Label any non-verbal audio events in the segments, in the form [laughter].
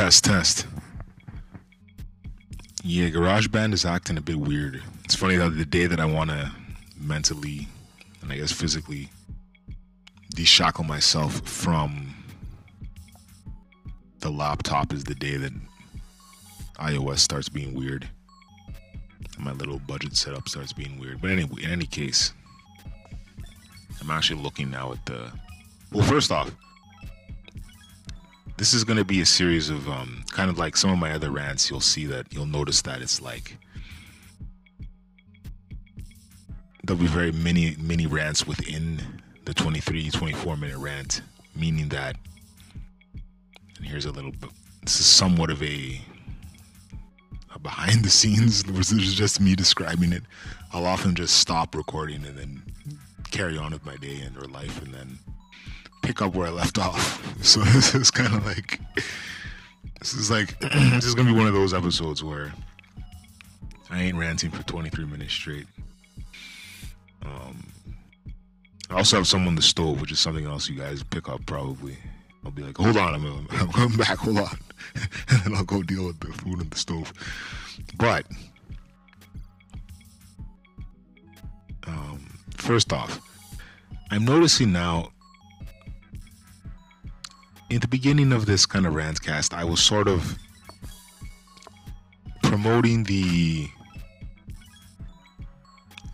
Test, test. Yeah, GarageBand is acting a bit weird. It's funny that the day that I want to mentally and I guess physically deshackle myself from the laptop is the day that iOS starts being weird. And my little budget setup starts being weird. But anyway, in any case, I'm actually looking now at the. Well, first off, this is going to be a series of um, kind of like some of my other rants. You'll see that you'll notice that it's like there'll be very many many rants within the 23 24 minute rant meaning that and here's a little bit this is somewhat of a, behind the scenes [laughs] this is just me describing it i'll often just stop recording and then carry on with my day and or life and then pick up where I left off. [laughs] So this is kind of like this is like [clears throat] this is gonna be one of those episodes where I ain't ranting for 23 minutes straight. Um, I also have some on the stove, which is something else you guys pick up probably. I'll be like, hold on, I'm, I'm coming back, hold on, [laughs] and then I'll go deal with the food on the stove. But um, first off, I'm noticing now in the beginning of this kind of rantcast, I was sort of promoting the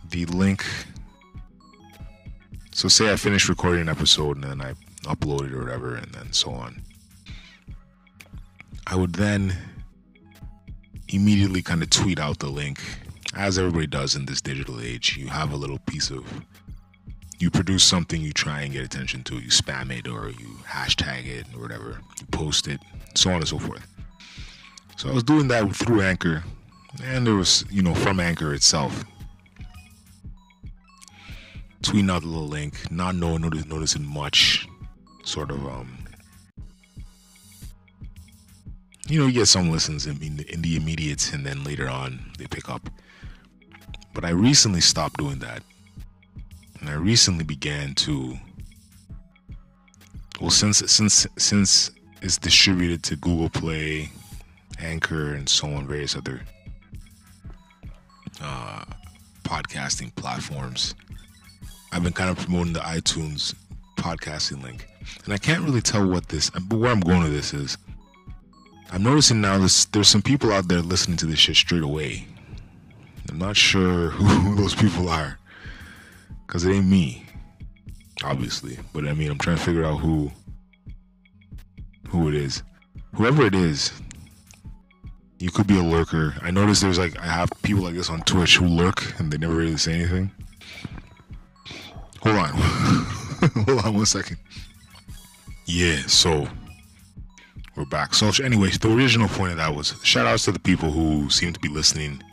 the link. So say I finish recording an episode and then I upload it or whatever, and then so on. I would then immediately kind of tweet out the link, as everybody does in this digital age. You have a little piece of you produce something, you try and get attention to, you spam it or you hashtag it or whatever, you post it, so on and so forth. So I was doing that through Anchor, and there was, you know, from Anchor itself. Tweeting out the little link, not knowing, noticing much, sort of, um, you know, you get some listens in, in, in the immediate, and then later on they pick up. But I recently stopped doing that and I recently began to well since since since it's distributed to Google Play, Anchor, and so on, various other uh, podcasting platforms. I've been kind of promoting the iTunes podcasting link, and I can't really tell what this. But where I'm going with this is, I'm noticing now there's there's some people out there listening to this shit straight away. I'm not sure [laughs] who those people are. Cause it ain't me, obviously. But I mean, I'm trying to figure out who who it is. Whoever it is, you could be a lurker. I noticed there's like I have people like this on Twitch who lurk and they never really say anything. Hold on. [laughs] Hold on one second. Yeah, so we're back. So anyways, the original point of that was shout outs to the people who seem to be listening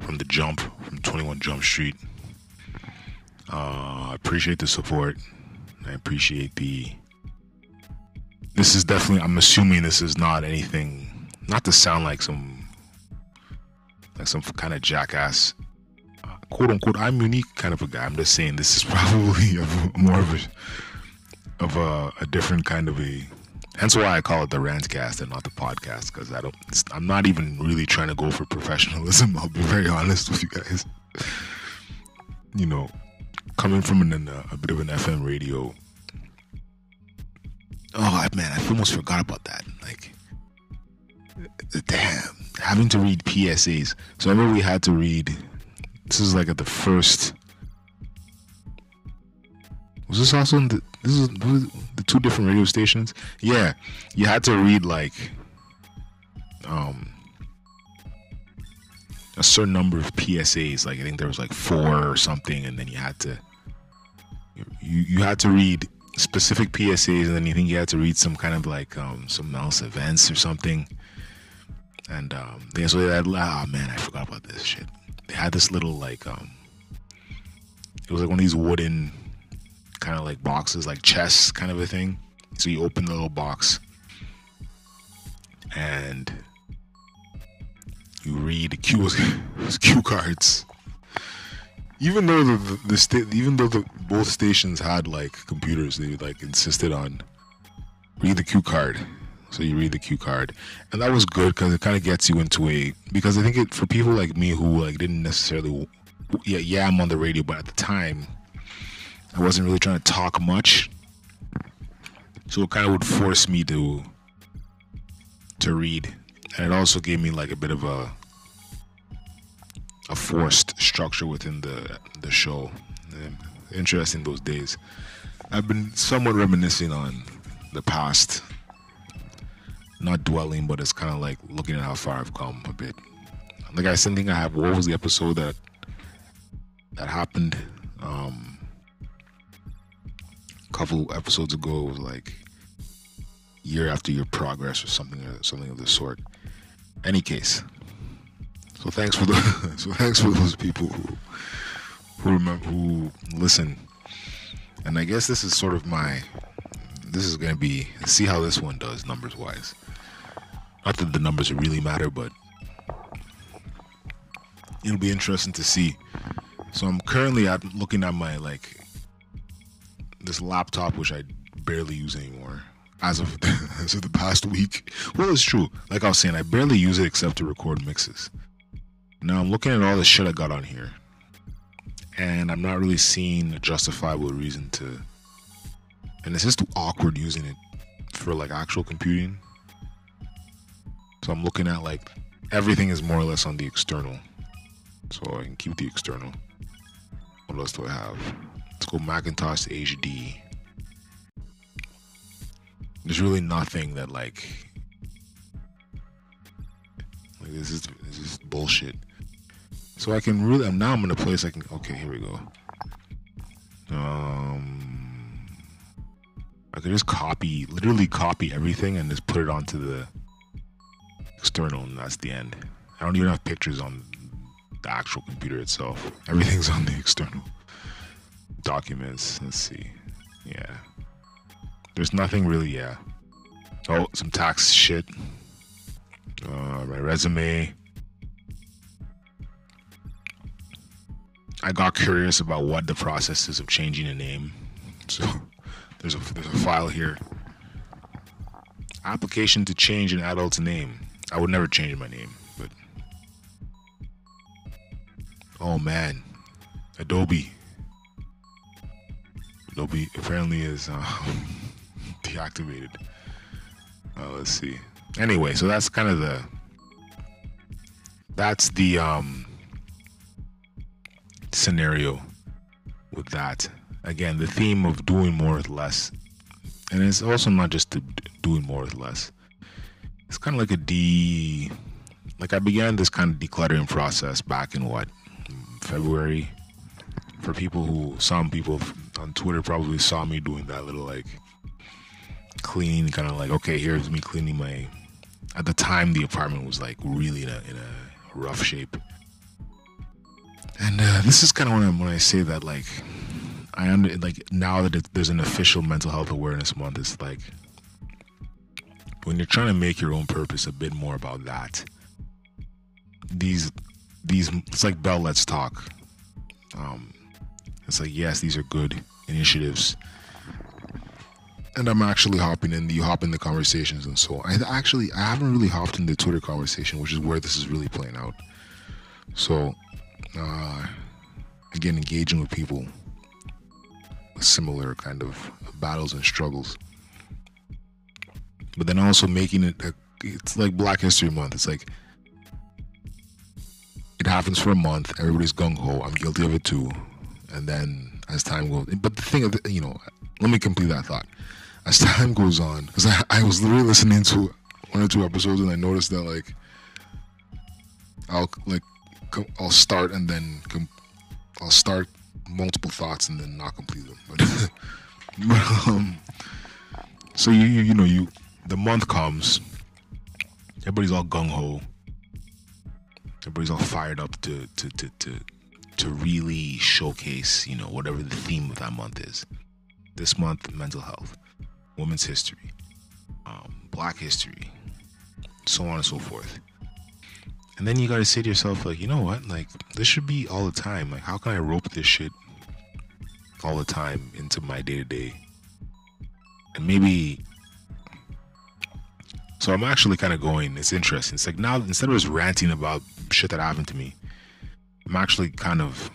from the jump from 21 Jump Street uh, I appreciate the support. I appreciate the. This is definitely. I'm assuming this is not anything. Not to sound like some. Like some kind of jackass, uh, quote unquote. I'm unique kind of a guy. I'm just saying this is [laughs] probably a, more of a of a, a different kind of a Hence why I call it the rantcast and not the podcast because I don't. I'm not even really trying to go for professionalism. [laughs] I'll be very honest with you guys. You know, coming from an, uh, a bit of an FM radio. Oh man, I almost forgot about that. Like, damn, having to read PSAs. So I remember we had to read. This is like at the first. Was this also in the? This is the two different radio stations. Yeah, you had to read like, um, a certain number of PSAs. Like I think there was like four or something, and then you had to you you had to read specific PSAs, and then you think you had to read some kind of like um, some else events or something. And um, they so they had oh man, I forgot about this shit. They had this little like um, it was like one of these wooden kind of like boxes, like chests kind of a thing. So you open the little box and you read cue [laughs] cue cards. Even though the the, the sta- even though the both stations had like computers, they like insisted on read the cue card. So you read the cue card, and that was good because it kind of gets you into a because I think it for people like me who like didn't necessarily yeah yeah I'm on the radio, but at the time I wasn't really trying to talk much, so it kind of would force me to to read, and it also gave me like a bit of a a forced structure within the the show. Interesting those days. I've been somewhat reminiscing on the past, not dwelling, but it's kind of like looking at how far I've come a bit. Like I think I have. What was the episode that that happened? Um, a couple episodes ago, it was like year after year progress or something, or something of the sort. Any case, so thanks for the [laughs] so thanks for those people who who remember who listen and I guess this is sort of my. This is to be. See how this one does numbers wise. Not that the numbers really matter, but it'll be interesting to see. So I'm currently at looking at my like this laptop, which I barely use anymore as of [laughs] as of the past week. Well, it's true. Like I was saying, I barely use it except to record mixes. Now I'm looking at all the shit I got on here and I'm not really seeing a justifiable reason to. And it's just awkward using it for like actual computing. So I'm looking at like everything is more or less on the external. So I can keep the external. What else do I have? Let's go Macintosh HD. There's really nothing that like like this is this is bullshit. So I can really, I'm now I'm in a place I can, okay, here we go. Um, I could just copy, literally copy everything and just put it onto the external, and that's the end. I don't even have pictures on the actual computer itself. Everything's on the [laughs] external documents. Let's see. Yeah. There's nothing really, yeah. Oh, some tax shit. Uh, my resume. I got curious about what the process is of changing a name. So [laughs] there's a there's a file here. Application to change an adult's name. I would never change my name, but oh man, Adobe. Adobe apparently is uh, [laughs] deactivated. Uh, let's see. Anyway, so that's kind of the that's the um scenario with that. Again, the theme of doing more with less. And it's also not just doing more with less. It's kind of like a de. Like I began this kind of decluttering process back in what? February. For people who, some people on Twitter probably saw me doing that little like cleaning, kind of like, okay, here's me cleaning my. At the time, the apartment was like really in a, in a rough shape and uh, this is kind of when I, when I say that, like, I under like now that it, there's an official mental health awareness month. It's like when you're trying to make your own purpose a bit more about that. These these it's like Bell Let's Talk. Um, it's like yes, these are good initiatives, and I'm actually hopping in. You hop in the conversations and so I actually I haven't really hopped in the Twitter conversation, which is where this is really playing out. So uh, again, engaging with people with similar kind of battles and struggles. But then also making it, a, it's like Black History Month. It's like, it happens for a month, everybody's gung ho. I'm guilty of it too. And then as time goes, but the thing you know, let me complete that thought. As time goes on, because I, I was literally listening to one or two episodes and I noticed that, like, I'll, like, I'll start and then com- I'll start multiple thoughts and then not complete them. But, [laughs] but um, so you, you you know you the month comes, everybody's all gung ho. Everybody's all fired up to to to to to really showcase you know whatever the theme of that month is. This month, mental health, women's history, um, Black history, so on and so forth. And then you got to say to yourself, like, you know what? Like, this should be all the time. Like, how can I rope this shit all the time into my day to day? And maybe So I'm actually kind of going. It's interesting. It's like now instead of just ranting about shit that happened to me, I'm actually kind of,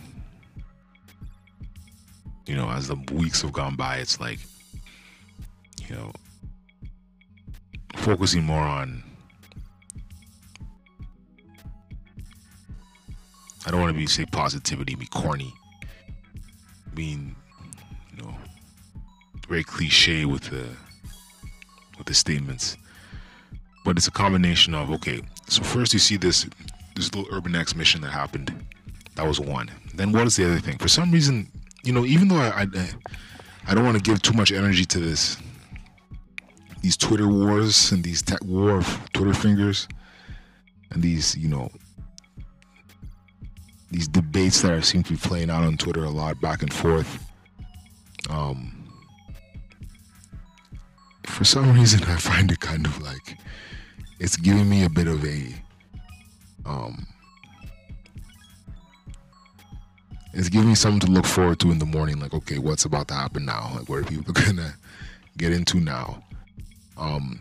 you know, as the weeks have gone by, it's like, you know, focusing more on. I don't want to be say positivity, be corny, being, you know, very cliche with the with the statements but it's a combination of okay. So first you see this this little Urban X mission that happened. That was one. Then what is the other thing? For some reason, you know, even though I I, I don't want to give too much energy to this these Twitter wars and these tech war of Twitter fingers and these you know these debates that I seem to be playing out on Twitter a lot back and forth. Um, for some reason, I find it kind of like it's giving me a bit of a um it's giving me something to look forward to in the morning like okay what's about to happen now like what are people [laughs] gonna get into now um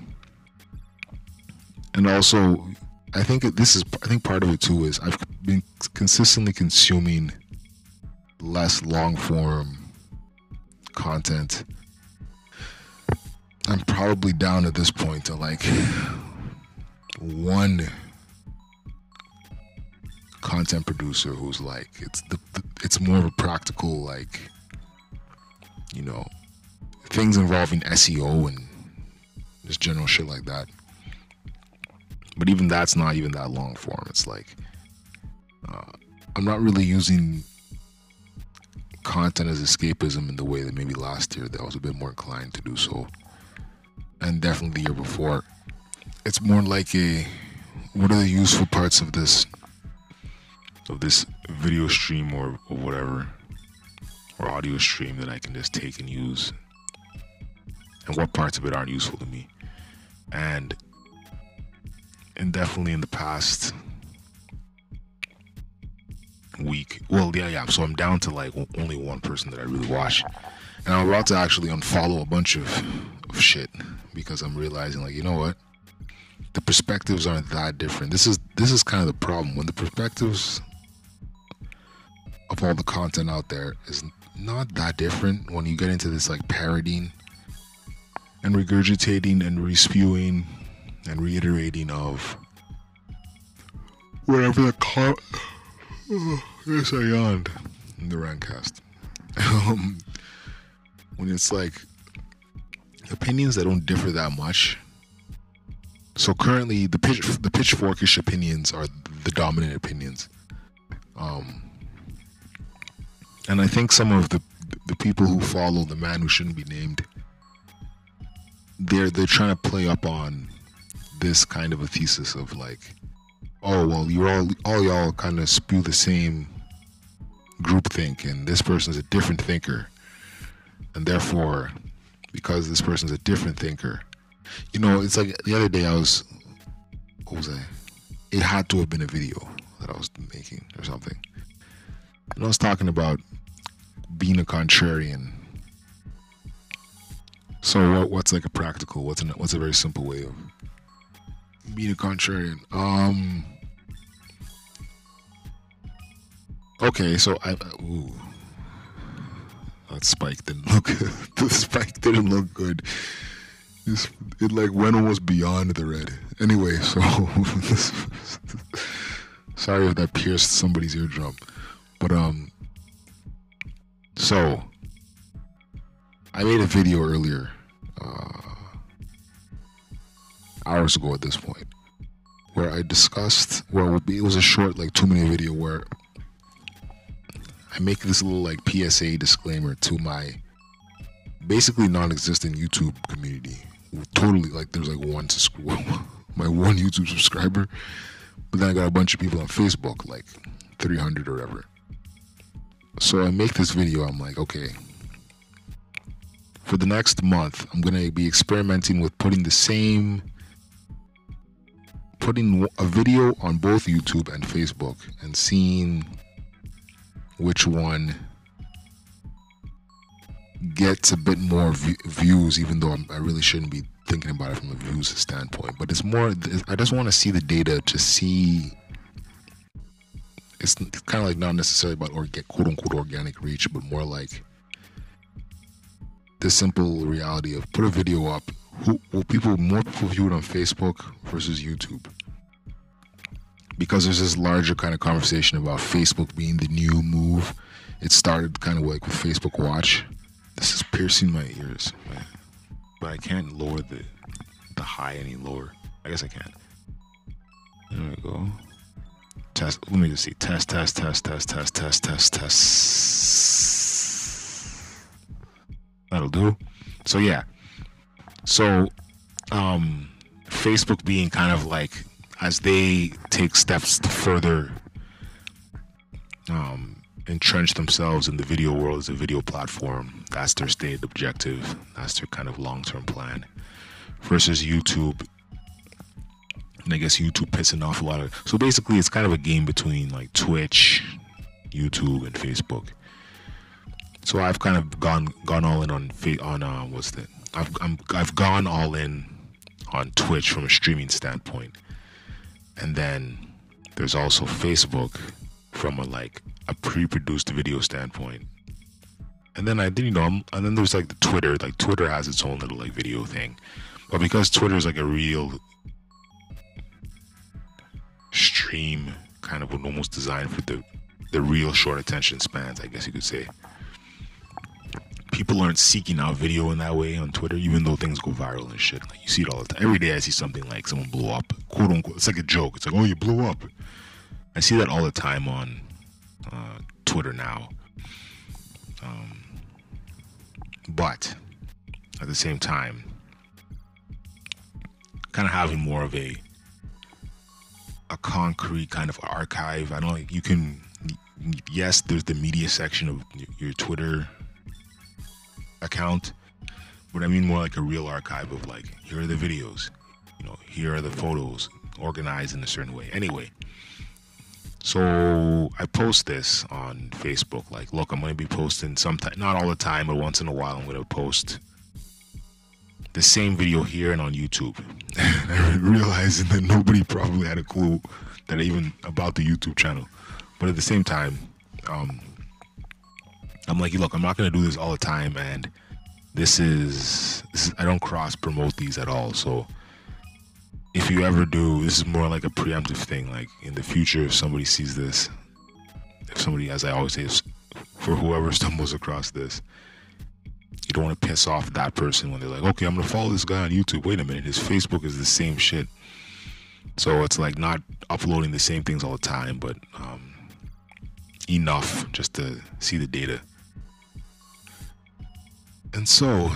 and also i think this is i think part of it too is i've been consistently consuming less long form content. I'm probably down at this point to like one content producer who's like it's the, the, it's more of a practical like you know things involving SEO and just general shit like that. But even that's not even that long form. It's like uh, I'm not really using content as escapism in the way that maybe last year that I was a bit more inclined to do so, and definitely the year before it's more like a what are the useful parts of this of this video stream or, or whatever or audio stream that I can just take and use and what parts of it aren't useful to me and and definitely in the past week well yeah yeah so i'm down to like only one person that i really watch. And i'm about to actually unfollow a bunch of, of shit because i'm realizing like you know what? The perspectives aren't that different. This is this is kind of the problem. When the perspectives of all the content out there is not that different when you get into this like parodying and regurgitating and respewing and reiterating of whatever the car oh, yes I yawned in the Rantcast. [laughs] Um, when it's like opinions that don't differ that much so currently, the pitch the pitchforkish opinions are the dominant opinions, um, and I think some of the the people who follow the man who shouldn't be named, they're they're trying to play up on this kind of a thesis of like, oh well, you're all all y'all kind of spew the same group think, and this person's a different thinker, and therefore, because this person's a different thinker you know, it's like the other day I was, what was I? It had to have been a video that I was making or something. And I was talking about being a contrarian. So what, what's like a practical? What's an, what's a very simple way of being a contrarian? Um. Okay, so I ooh, that spike didn't look. [laughs] the spike didn't look good. It's, it like went almost beyond the red. Anyway, so [laughs] sorry if that pierced somebody's eardrum, but um, so I made a video earlier, uh, hours ago at this point, where I discussed. Well, it was a short, like two minute video where I make this little like PSA disclaimer to my basically non-existent YouTube community totally like there's like one to [laughs] my one YouTube subscriber, but then I got a bunch of people on Facebook, like 300 or whatever. So I make this video. I'm like, okay, for the next month, I'm gonna be experimenting with putting the same, putting a video on both YouTube and Facebook, and seeing which one gets a bit more views, even though I'm, i really shouldn't be thinking about it from a views standpoint, but it's more. I just want to see the data to see. It's kind of like not necessarily about or get quote unquote organic reach, but more like the simple reality of put a video up. Who will people more people view it on Facebook versus YouTube? Because there's this larger kind of conversation about Facebook being the new move. It started kind of like with Facebook Watch. This is piercing my ears, man. but I can't lower the the high any lower. I guess I can. There we go. Test. Let me just see. Test. Test. Test. Test. Test. Test. Test. Test. That'll do. So yeah. So, um, Facebook being kind of like as they take steps to further um, entrench themselves in the video world as a video platform. That's their stated objective. That's their kind of long term plan. Versus YouTube. And I guess YouTube pissing off a lot of. So basically, it's kind of a game between like Twitch, YouTube, and Facebook. So I've kind of gone gone all in on on uh, what's that? I've I'm, I've gone all in on Twitch from a streaming standpoint, and then there's also Facebook from a like a pre-produced video standpoint. And then I did, you know, I'm, and then there's like the Twitter. Like Twitter has its own little like video thing, but because Twitter is like a real stream, kind of almost designed for the the real short attention spans, I guess you could say. People aren't seeking out video in that way on Twitter, even though things go viral and shit. Like you see it all the time. Every day I see something like someone blew up, quote unquote. It's like a joke. It's like, oh, you blew up. I see that all the time on uh, Twitter now. Um, but at the same time, kind of having more of a a concrete kind of archive. I don't like you can. Yes, there's the media section of your Twitter account, but I mean more like a real archive of like here are the videos, you know, here are the photos organized in a certain way. Anyway, so I post this on Facebook. Like, look, I'm going to be posting sometime, not all the time, but once in a while, I'm going to post the same video here and on YouTube. [laughs] Realizing that nobody probably had a clue that even about the YouTube channel. But at the same time, um, I'm like, look, I'm not to do this all the time, and this is, this is I don't cross promote these at all. So if you ever do, this is more like a preemptive thing. Like in the future, if somebody sees this, if somebody, as I always say, for whoever [laughs] stumbles across this, you don't want to piss off that person when they're like, okay, I'm gonna follow this guy on YouTube. Wait a minute, his Facebook is the same shit. So it's like not uploading the same things all the time, but um, enough just to see the data. And so,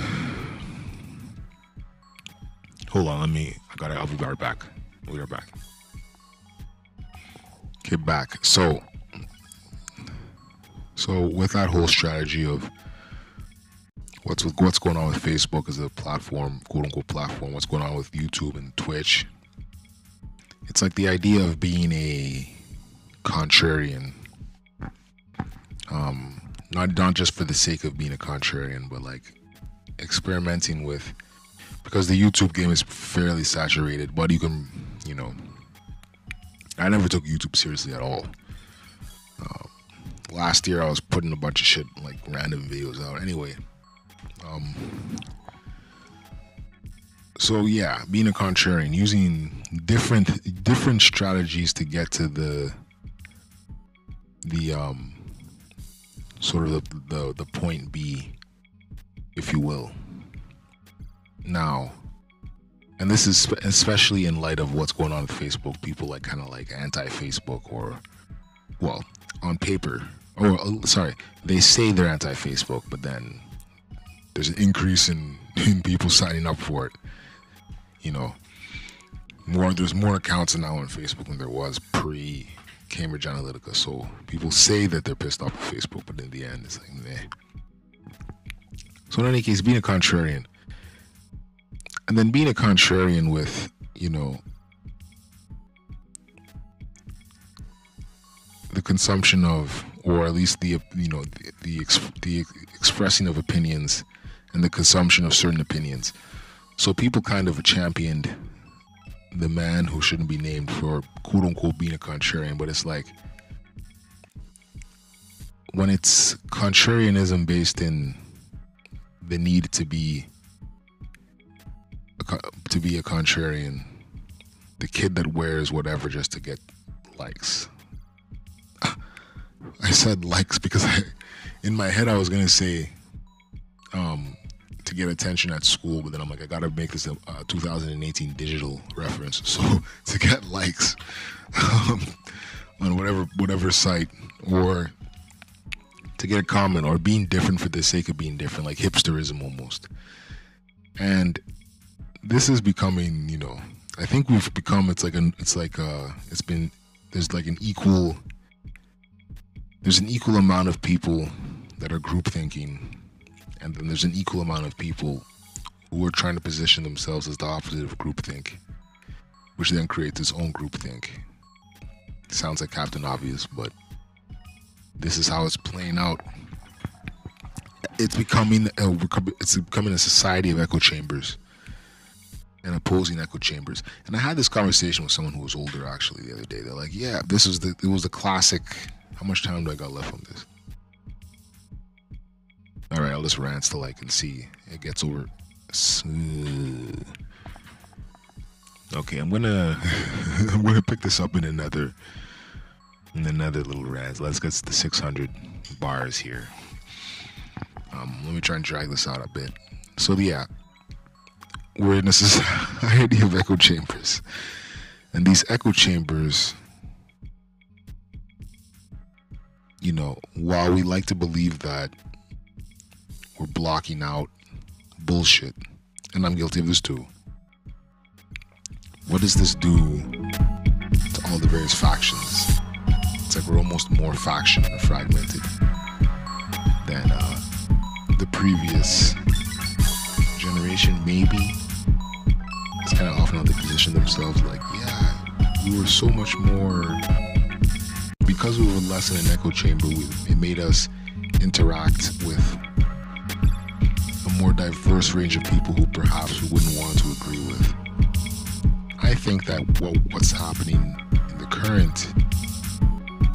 hold on, let me I got it. I'll be right back. We are back. Okay, back. So, so with that whole strategy of what's what's going on with Facebook as a platform, quote unquote platform, what's going on with YouTube and Twitch, it's like the idea of being a contrarian. Um, not not just for the sake of being a contrarian, but like experimenting with because the YouTube game is fairly saturated, but you can, you know, I never took YouTube seriously at all. Uh, last year I was putting a bunch of shit, like random videos out. Anyway, um, so yeah, being a contrarian, using different different strategies to get to the the um sort of the the, the point B, if you will. Now, and this is especially in light of what's going on with Facebook, people like kind of like anti-Facebook or, well, on paper, or uh, sorry, they say they're anti-Facebook, but then there's an increase in, [laughs] in people signing up for it. You know, more there's more accounts now on Facebook than there was pre Cambridge Analytica. So people say that they're pissed off with Facebook, but in the end, it's like, meh. So in any case, being a contrarian, and then being a contrarian with you know the consumption of or at least the you know the the, the expressing of opinions and the consumption of certain opinions So people kind of championed the man who shouldn't be named for quote unquote being a contrarian, but it's like when it's contrarianism based in the need to be a, to be a contrarian, the kid that wears whatever just to get likes. [laughs] I said likes because I, in my head I was gonna say um, get attention at school, but then I'm like, I gotta make this a, a 2018 digital reference. So [laughs] to get likes um, on whatever whatever site, or to get a comment, or being different for the sake of being different, like hipsterism almost. And this is becoming, you know, I think we've become. It's like an. It's like uh. It's been. There's like an equal. There's an equal amount of people that are group thinking and then there's an equal amount of people who are trying to position themselves as the opposite of groupthink, which then creates its own groupthink. Sounds like Captain Obvious, but this is how it's playing out. It's becoming a, it's becoming a society of echo chambers and opposing echo chambers. And I had this conversation with someone who was older actually the other day. They're like, "Yeah, this was the it was the classic." How much time do I got left on this? All right, I'll just rant till I can see. It gets over. Okay, I'm gonna [laughs] I'm gonna pick this up in another in another little rant. Let's get to the 600 bars here. Um, let me try and drag this out a bit. So yeah, we're in a [laughs] society of echo chambers, and these echo chambers, you know, while we like to believe that blocking out bullshit. And I'm guilty of this too. What does this do to all the various factions? It's like we're almost more faction fragmented than uh, the previous generation, maybe. It's kind of often how they position themselves like, yeah, we were so much more. Because we were less in an echo chamber, we, it made us interact with more diverse range of people who perhaps we wouldn't want to agree with. I think that what, what's happening in the current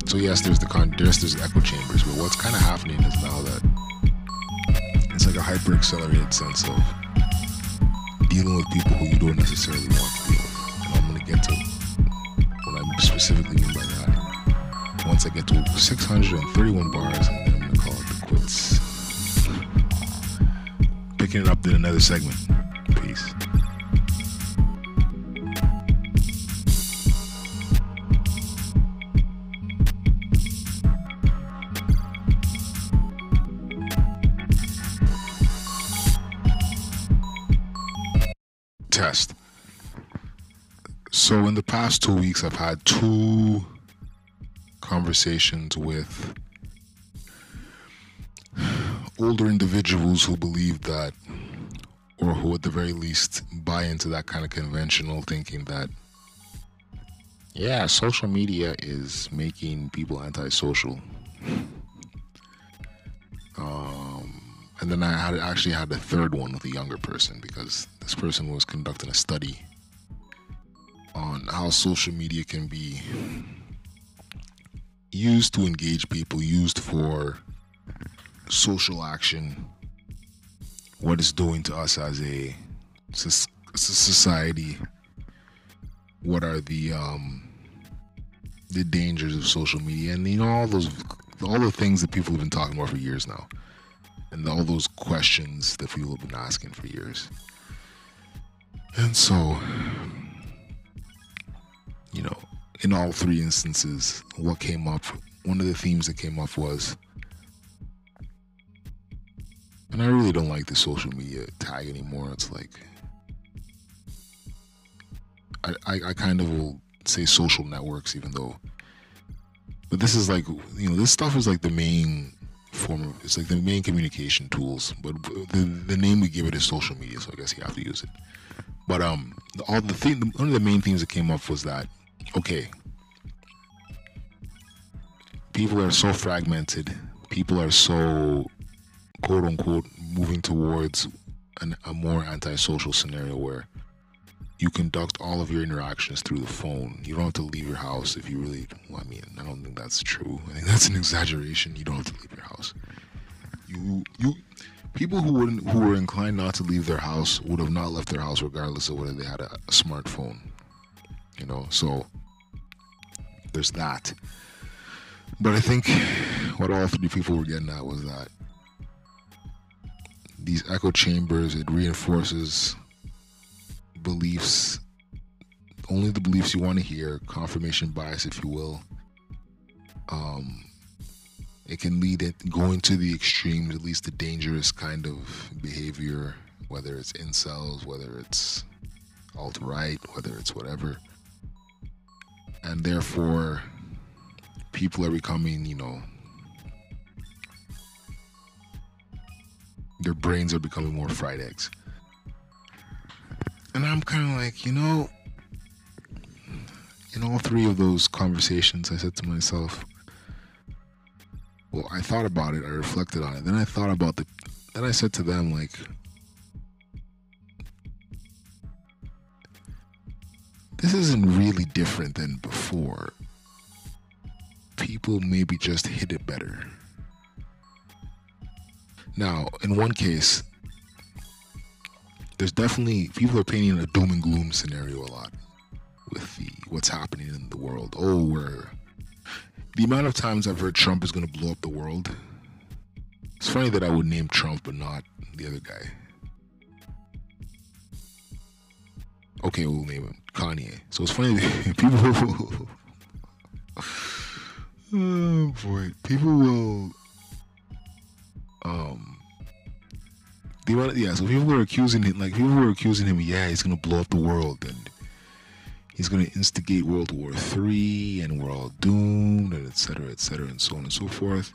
so yes, there's the con there's there's echo chambers, but what's kind of happening is now that it's like a hyper accelerated sense of dealing with people who you don't necessarily want to deal with. And I'm gonna get to what I specifically mean by that. Once I get to 631 bars, picking it up in another segment. Peace. Test. So, in the past two weeks, I've had two conversations with older individuals who believe that, or who at the very least buy into that kind of conventional thinking that, yeah, social media is making people antisocial. Um, and then I had actually had a third one with a younger person because this person was conducting a study on how social media can be used to engage people, used for social action, what it's doing to us as a society, what are the um, the dangers of social media, and you know all those all the things that people have been talking about for years now, and all those questions that people have been asking for years. And so, you know, in all three instances, what came up, one of the themes that came up was and I really don't like the social media tag anymore. It's like I, I, I kind of will say social networks, even though. But this is like you know this stuff is like the main form of it's like the main communication tools. But the the name we give it is social media, so I guess you have to use it. But um, all the thing one of the main things that came up was that okay, people are so fragmented, people are so quote unquote moving towards an, a more antisocial scenario where you conduct all of your interactions through the phone. You don't have to leave your house if you really. Well, I mean, I don't think that's true. I think that's an exaggeration. You don't have to leave your house. You you people who wouldn't who were inclined not to leave their house would have not left their house regardless of whether they had a, a smartphone. You know, so there's that. But I think what all three people were getting at was that these echo chambers it reinforces beliefs only the beliefs you want to hear confirmation bias if you will. Um it can lead it going to the extremes at least the dangerous kind of behavior whether it's incels whether it's alt right whether it's whatever. And therefore people are becoming you know their brains are becoming more fried eggs. And I'm kind of like, you know, in all three of those conversations, I said to myself, well, I thought about it, I reflected on it. Then I thought about the, then I said to them, like, this isn't really different than before. People maybe just hit it better. Now, in one case, there's definitely people are painting a doom and gloom scenario a lot with the what's happening in the world. Oh, we're the amount of times I've heard Trump is going to blow up the world. It's funny that I would name Trump but not the other guy. Okay, we'll name him Kanye. So it's funny that [laughs] people. [laughs] oh boy, people will um yeah so people were accusing him like people were accusing him yeah he's gonna blow up the world and he's gonna instigate world war three and we're all doomed and etc etc and so on and so forth.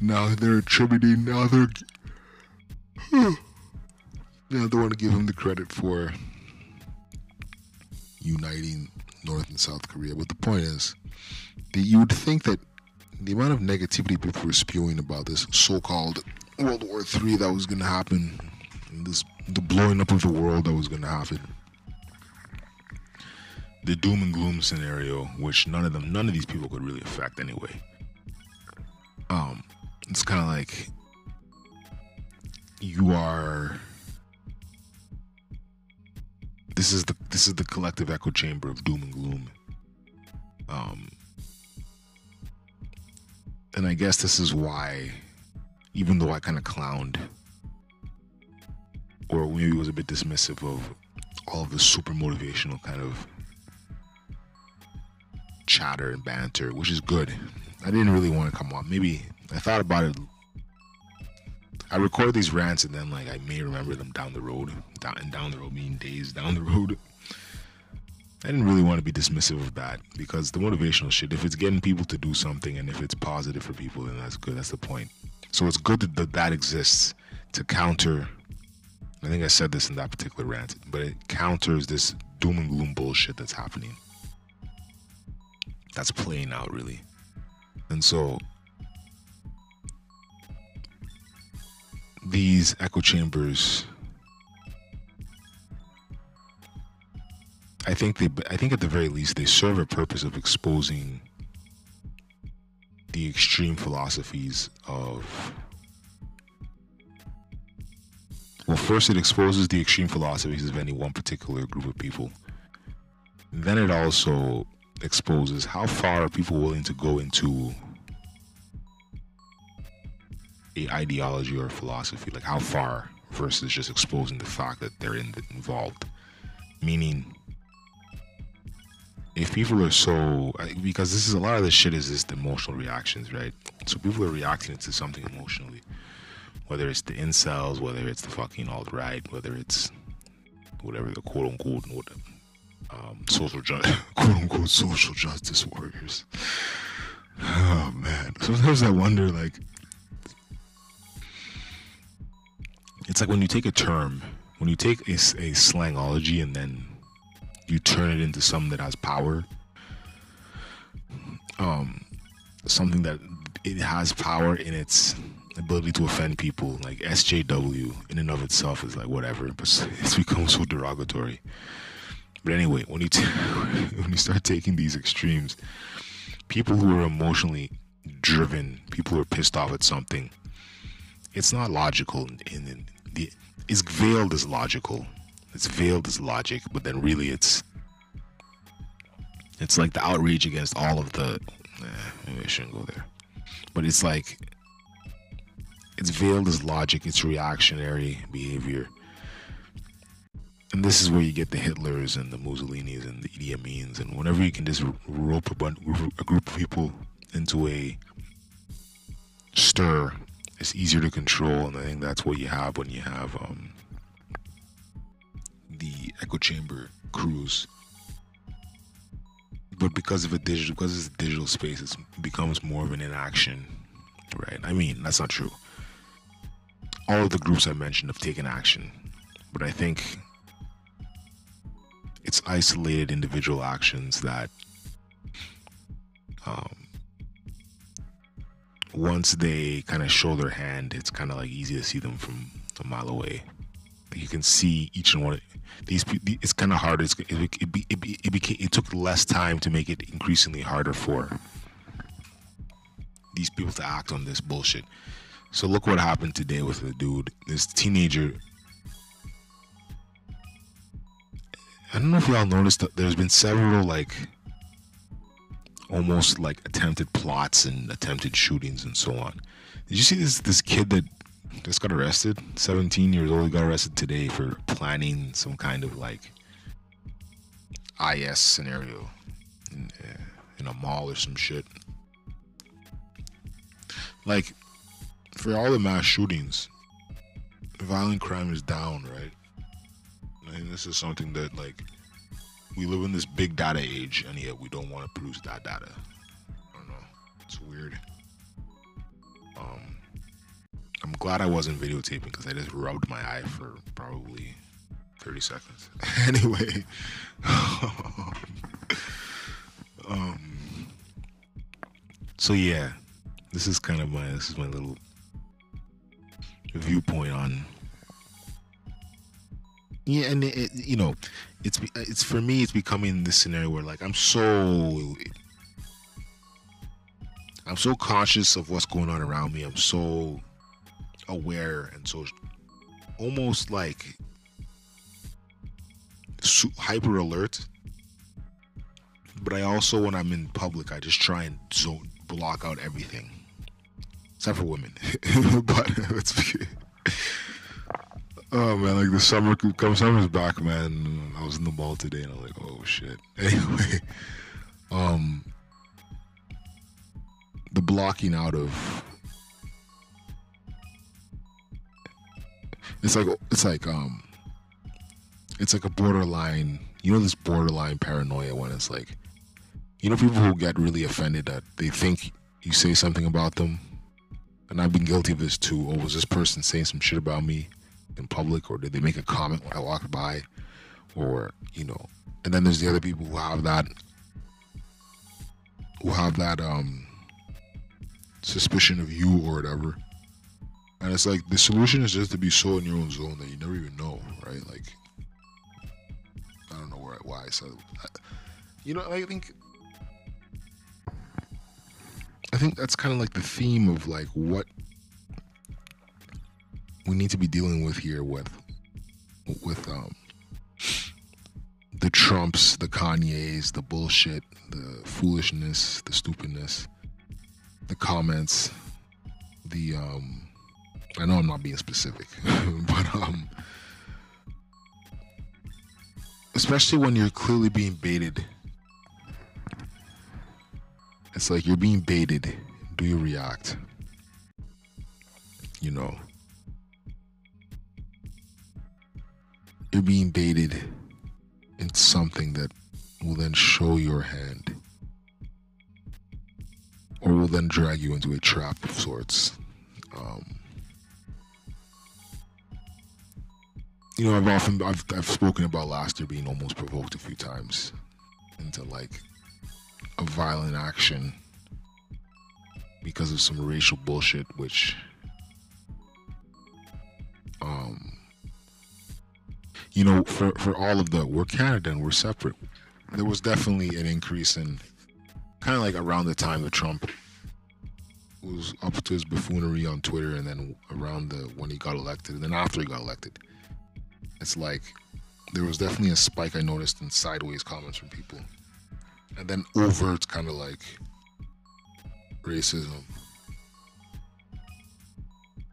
Now they're attributing now they're [sighs] now they want to give him the credit for uniting north and south korea but the point is that you would think that the amount of negativity people were spewing about this so-called World War III that was going to happen, this the blowing up of the world that was going to happen, the doom and gloom scenario, which none of them, none of these people could really affect anyway. Um, it's kind of like you are. This is the this is the collective echo chamber of doom and gloom. Um, and I guess this is why, even though I kind of clowned or maybe was a bit dismissive of all of the super motivational kind of chatter and banter, which is good. I didn't really want to come on. Maybe I thought about it. I record these rants and then like I may remember them down the road, down and down the road meaning days down the road. I didn't really want to be dismissive of that because the motivational shit, if it's getting people to do something and if it's positive for people, then that's good. That's the point. So it's good that that exists to counter. I think I said this in that particular rant, but it counters this doom and gloom bullshit that's happening. That's playing out really. And so these echo chambers I think they I think at the very least they serve a purpose of exposing the extreme philosophies of well first it exposes the extreme philosophies of any one particular group of people. Then it also exposes how far are people willing to go into a ideology or a philosophy like how far versus just exposing the fact that they're in involved. Meaning if people are so because this is a lot of this shit is just emotional reactions, right? So people are reacting to something emotionally, whether it's the incels, whether it's the fucking alt right, whether it's whatever the quote unquote um, social justice, [laughs] quote unquote social justice warriors. Oh man, sometimes I wonder like. It's like when you take a term, when you take a, a slangology and then you turn it into something that has power um something that it has power in its ability to offend people, like SJW in and of itself is like whatever, but [laughs] it's become so derogatory. But anyway, when you t- [laughs] when you start taking these extremes, people who are emotionally driven, people who are pissed off at something, it's not logical. In, the it's veiled as logical. It's veiled as logic, but then really it's it's like the outrage against all of the. Eh, maybe I shouldn't go there, but it's like it's veiled as logic. It's reactionary behavior and this is where you get the Hitlers and the Mussolinis and the Idi Amins, and whenever you can just rope a, bunch, a group of people into a stir, it's easier to control, and I think that's what you have when you have um, echo chamber crews. But because of a digital, because it's a digital space, it becomes more of an inaction, right? I mean, that's not true. All of the groups I mentioned have taken action, but I think it's isolated individual actions that um, once they kind of show their hand, it's kind of like easy to see them from a mile away. You can see each and one. These it's kind of hard. It's, it, it, it, it, it, became, it took less time to make it increasingly harder for these people to act on this bullshit. So look what happened today with the dude. This teenager I don't know if y'all noticed that there's been several like almost like attempted plots and attempted shootings and so on. Did you see this this kid that just got arrested? 17 years old, got arrested today for planning some kind of like IS scenario in, uh, in a mall or some shit. Like for all the mass shootings, violent crime is down, right? I and this is something that like we live in this big data age, and yet we don't want to produce that data. I don't know. It's weird. Glad I wasn't videotaping because I just rubbed my eye for probably 30 seconds. [laughs] anyway, [laughs] um, so yeah, this is kind of my this is my little viewpoint on yeah, and it, you know, it's it's for me, it's becoming this scenario where like I'm so I'm so conscious of what's going on around me. I'm so aware and so almost like hyper alert. But I also, when I'm in public, I just try and zone block out everything, except for women. [laughs] but it's Oh man, like the summer come summer's back, man. I was in the mall today and I'm like, oh shit. [laughs] Anyway, um, the blocking out of it's like it's like um it's like a borderline you know this borderline paranoia when it's like you know people who get really offended that they think you say something about them and I've been guilty of this too. Oh, was this person saying some shit about me? in public or did they make a comment when I walked by or you know and then there's the other people who have that who have that um suspicion of you or whatever and it's like the solution is just to be so in your own zone that you never even know right? Like I don't know where why said you know I think I think that's kind of like the theme of like what we need to be dealing with here with with um the Trumps, the Kanyes, the bullshit, the foolishness, the stupidness, the comments, the um I know I'm not being specific, [laughs] but um especially when you're clearly being baited. It's like you're being baited. Do you react? You know. you're being baited in something that will then show your hand or will then drag you into a trap of sorts. Um, you know, I've often I've I've spoken about last year being almost provoked a few times into like a violent action because of some racial bullshit, which um, you know, for for all of the we're Canada and we're separate. There was definitely an increase in kind of like around the time that Trump was up to his buffoonery on Twitter, and then around the when he got elected, and then after he got elected, it's like there was definitely a spike I noticed in sideways comments from people, and then overt kind of like racism,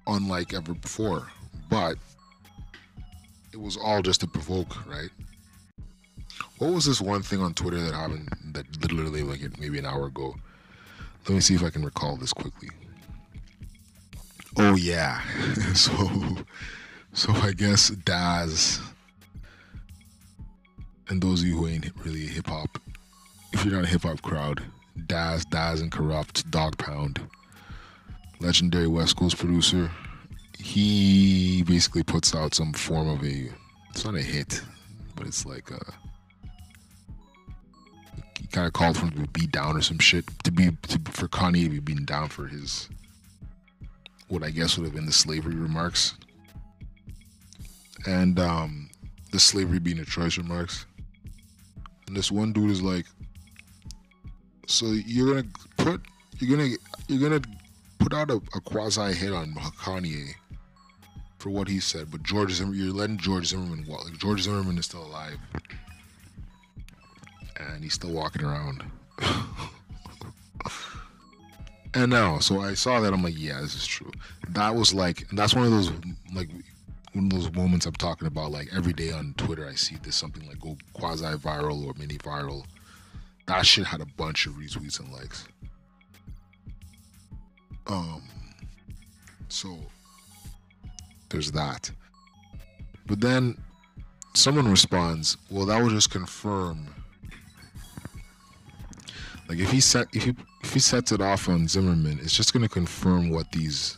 unlike ever before. But it was all just to provoke, right? What was this one thing on Twitter that happened that literally like maybe an hour ago? Let me see if I can recall this quickly. Oh yeah, [laughs] so so I guess Daz and those of you who ain't really hip hop, if you're not a hip hop crowd, Daz, Daz and Kurupt, Dogg Pound, legendary West Coast producer, he basically puts out some form of a it's not a hit, but it's like a he kind of called for him to be down or some shit. To be to, for Kanye to be beaten down for his what I guess would have been the slavery remarks and um the slavery being a choice remarks and this one dude is like so you're gonna put you're gonna you're gonna put out a, a quasi hit on Kanye for what he said, but George Zimmerman, you're letting George Zimmerman walk. Like George Zimmerman is still alive, and he's still walking around. [laughs] and now, so I saw that I'm like, yeah, this is true. That was like, that's one of those like one of those moments I'm talking about. Like every day on Twitter, I see this something like go quasi viral or mini viral. That shit had a bunch of retweets and likes. Um, so there's that. But then someone responds, "Well, that will just confirm." Like if he set if he if he sets it off on Zimmerman, it's just going to confirm what these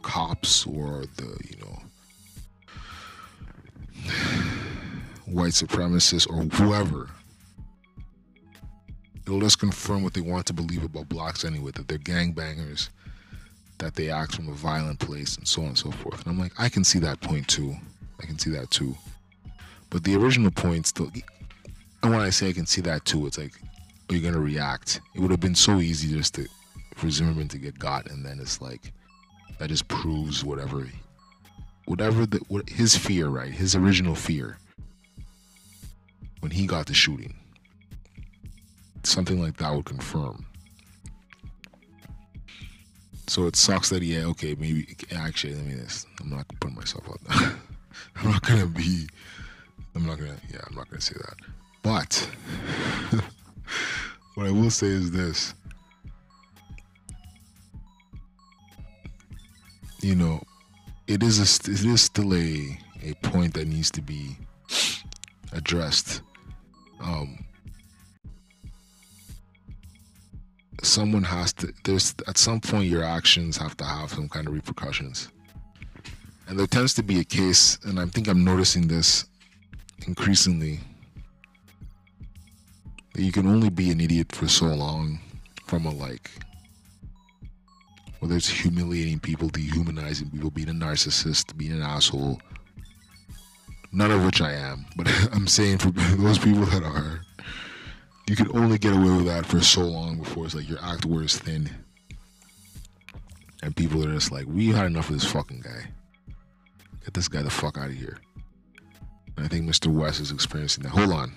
cops or the you know white supremacists or whoever it'll just confirm what they want to believe about blacks anyway that they're gangbangers that they act from a violent place and so on and so forth. And I'm like, I can see that point too. I can see that too. But the original point still, and when I say I can see that too, it's like, are you gonna react? It would have been so easy just to for Zimmerman to get got, and then it's like that just proves whatever, whatever the what, his fear, right? His original fear when he got the shooting. Something like that would confirm so it sucks that yeah, okay, maybe actually let me this. I'm not putting myself out there. [laughs] I'm not gonna be. I'm not gonna. Yeah, I'm not gonna say that. But [laughs] what I will say is this. You know, it is a, it is still a a point that needs to be addressed. Um, someone has to there's at some point your actions have to have some kind of repercussions and there tends to be a case and i think i'm noticing this increasingly that you can only be an idiot for so long from a like whether it's humiliating people dehumanizing people being a narcissist being an asshole none of which i am but [laughs] i'm saying for [laughs] those people that are you can only get away with that for so long before it's like your act wears thin. And people are just like, we had enough of this fucking guy. Get this guy the fuck out of here. And I think Mr. West is experiencing that. Hold on.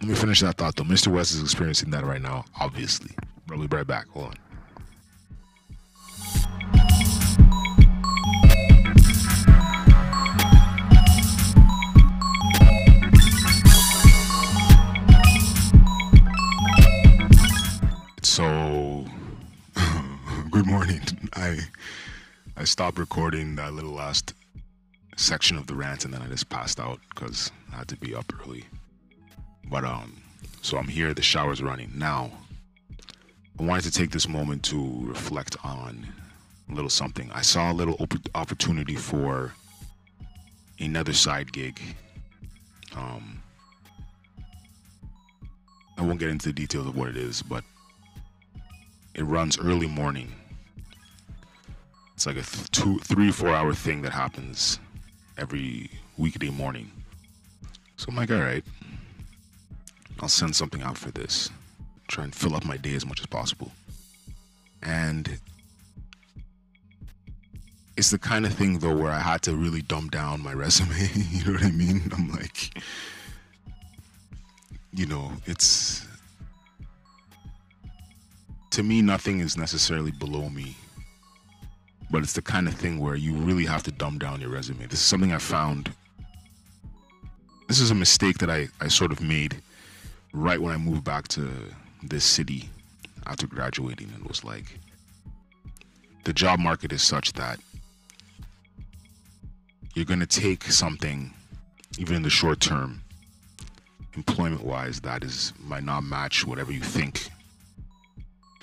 Let me finish that thought though. Mr. West is experiencing that right now, obviously. I'll be right back. Hold on. Stopped recording that little last section of the rant and then I just passed out because I had to be up early. But um, so I'm here. The shower's running now. I wanted to take this moment to reflect on a little something. I saw a little op- opportunity for another side gig. Um, I won't get into the details of what it is, but it runs early morning It's like a th- two, three, four hour thing that happens every weekday morning. So I'm like, all right, I'll send something out for this. Try and fill up my day as much as possible. And it's the kind of thing though where I had to really dumb down my [laughs] resume. you know what I mean? I'm like, you know, it's to me, nothing is necessarily below me, but it's the kind of thing where you really have to dumb down your resume. This is something I found. This is a mistake that I, I sort of made right when I moved back to this city after graduating and was like, the job market is such that you're going to take something, even in the short term, employment wise, that is might not match whatever you think.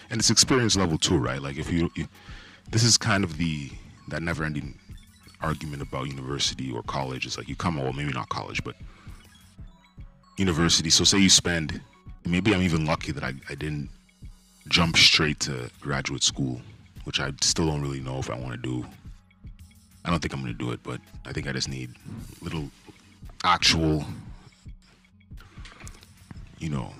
And it's experience level too, right? Like if you, you this is kind of the that never ending argument about university or college. It's like you come, well, maybe not college, but university. So say you spend, maybe I'm even lucky that I, I didn't jump straight to graduate school, which I still don't really know if I want to do. I don't think I'm going to do it, but I think I just need little actual, you know,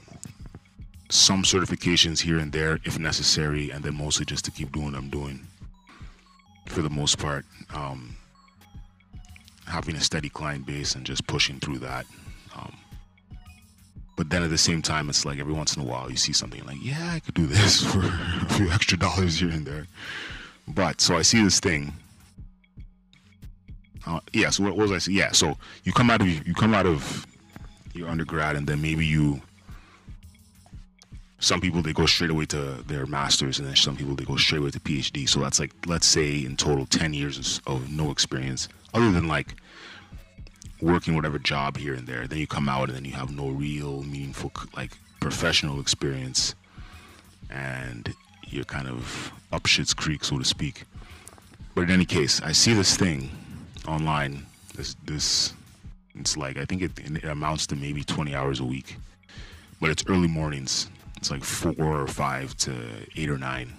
some certifications here and there if necessary, and then mostly just to keep doing what I'm doing for the most part. Um, having a steady client base and just pushing through that. Um, but then at the same time, it's like every once in a while you see something like, yeah, I could do this [laughs] for a few extra dollars here and there. But so I see this thing. Uh, yeah. So what, was I saying? Yeah. So you come out of you come out of your undergrad, and then maybe you. Some people they go straight away to their masters, and then some people they go straight away to PhD. So that's like let's say in total ten years of no experience, other than like working whatever job here and there. Then you come out and then you have no real meaningful like professional experience, and you're kind of up shit's creek, so to speak. But in any case, I see this thing online. This this it's like I think it, it amounts to maybe 20 hours a week, but it's early mornings. It's like four or five to eight or nine.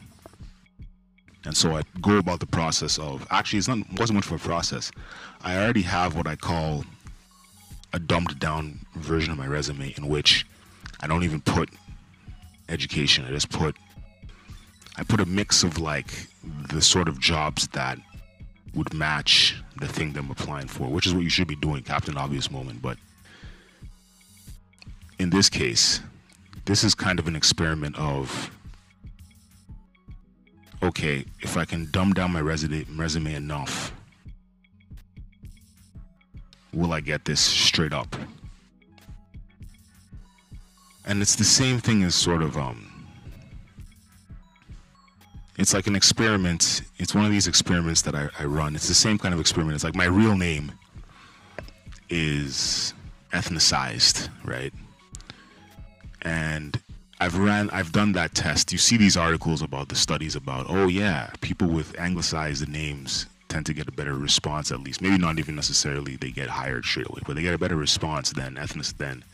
And so I go about the process of actually it's not wasn't much of a process. I already have what I call a dumbed down version of my resume in which I don't even put education. I just put I put a mix of like the sort of jobs that would match the thing that I'm applying for, which is what you should be doing, Captain Obvious moment. But in this case, this is kind of an experiment of okay, if I can dumb down my resume, enough, will I get this straight up? And it's the same thing as sort of um it's like an experiment. It's one of these experiments that I, I run. It's the same kind of experiment. It's like my real name is ethnicized, right? And I've ran, I've done that test. You see these articles about the studies about, oh yeah, people with anglicized names tend to get a better response at least. Maybe not even necessarily they get hired straight away, but they get a better response than ethnic than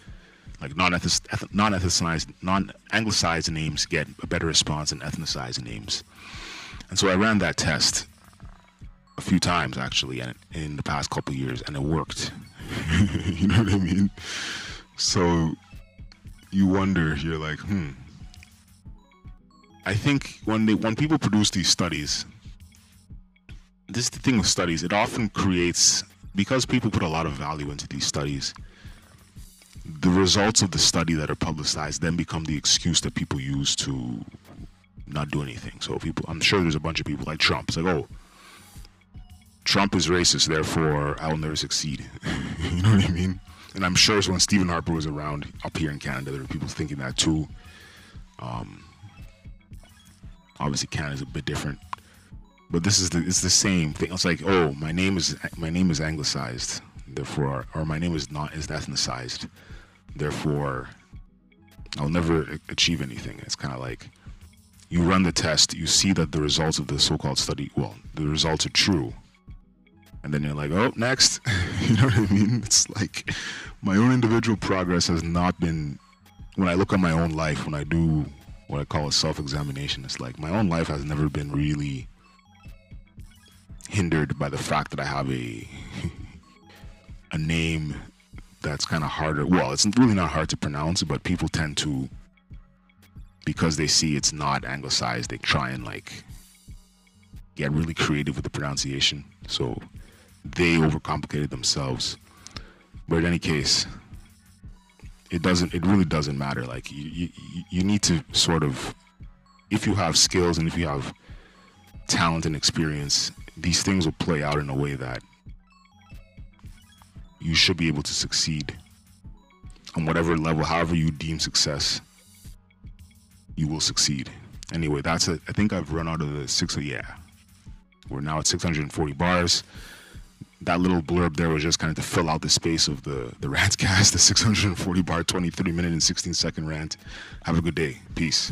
like non-ethnicized, non-ethnicized, non-anglicized names get a better response than ethnicized names. And so I ran that test a few times actually, and in the past couple years, and it worked. [laughs] you know what I mean? So you wonder, you're like, hmm. I think when they when people produce these studies, this is the thing with studies. It often creates because people put a lot of value into these studies the results of the study that are publicized then become the excuse that people use to not do anything. So people, I'm sure there's a bunch of people like Trump. It's like, oh, Trump is racist, therefore I will never succeed. [laughs] you know what I mean? And I'm sure when Stephen Harper was around up here in Canada, there were people thinking that too. Um, obviously, Canada's a bit different, but this is the it's the same thing. It's like, oh, my name is my name is anglicized, therefore, or my name is not is ethnicized Therefore, I'll never achieve anything. It's kind of like you run the test, you see that the results of the so called study, well, the results are true. And then you're like, oh, next. [laughs] you know what I mean? It's like my own individual progress has not been, when I look at my own life, when I do what I call a self examination, it's like my own life has never been really hindered by the fact that I have a [laughs] a name that's kind of harder. Well, it's really not hard to pronounce, but people tend to because they see it's not anglicized, they try and like get really creative with the pronunciation. So they overcomplicated themselves. But in any case, it doesn't it really doesn't matter. Like you, you you need to sort of if you have skills and if you have talent and experience, these things will play out in a way that you should be able to succeed on whatever level, however you deem success, you will succeed. Anyway, that's it. I think I've run out of the six. Yeah, we're now at 640 bars. That little blurb there was just kind of to fill out the space of the the Rantcast, the 640 bar, 23 minute and 16 second rant. Have a good day. Peace.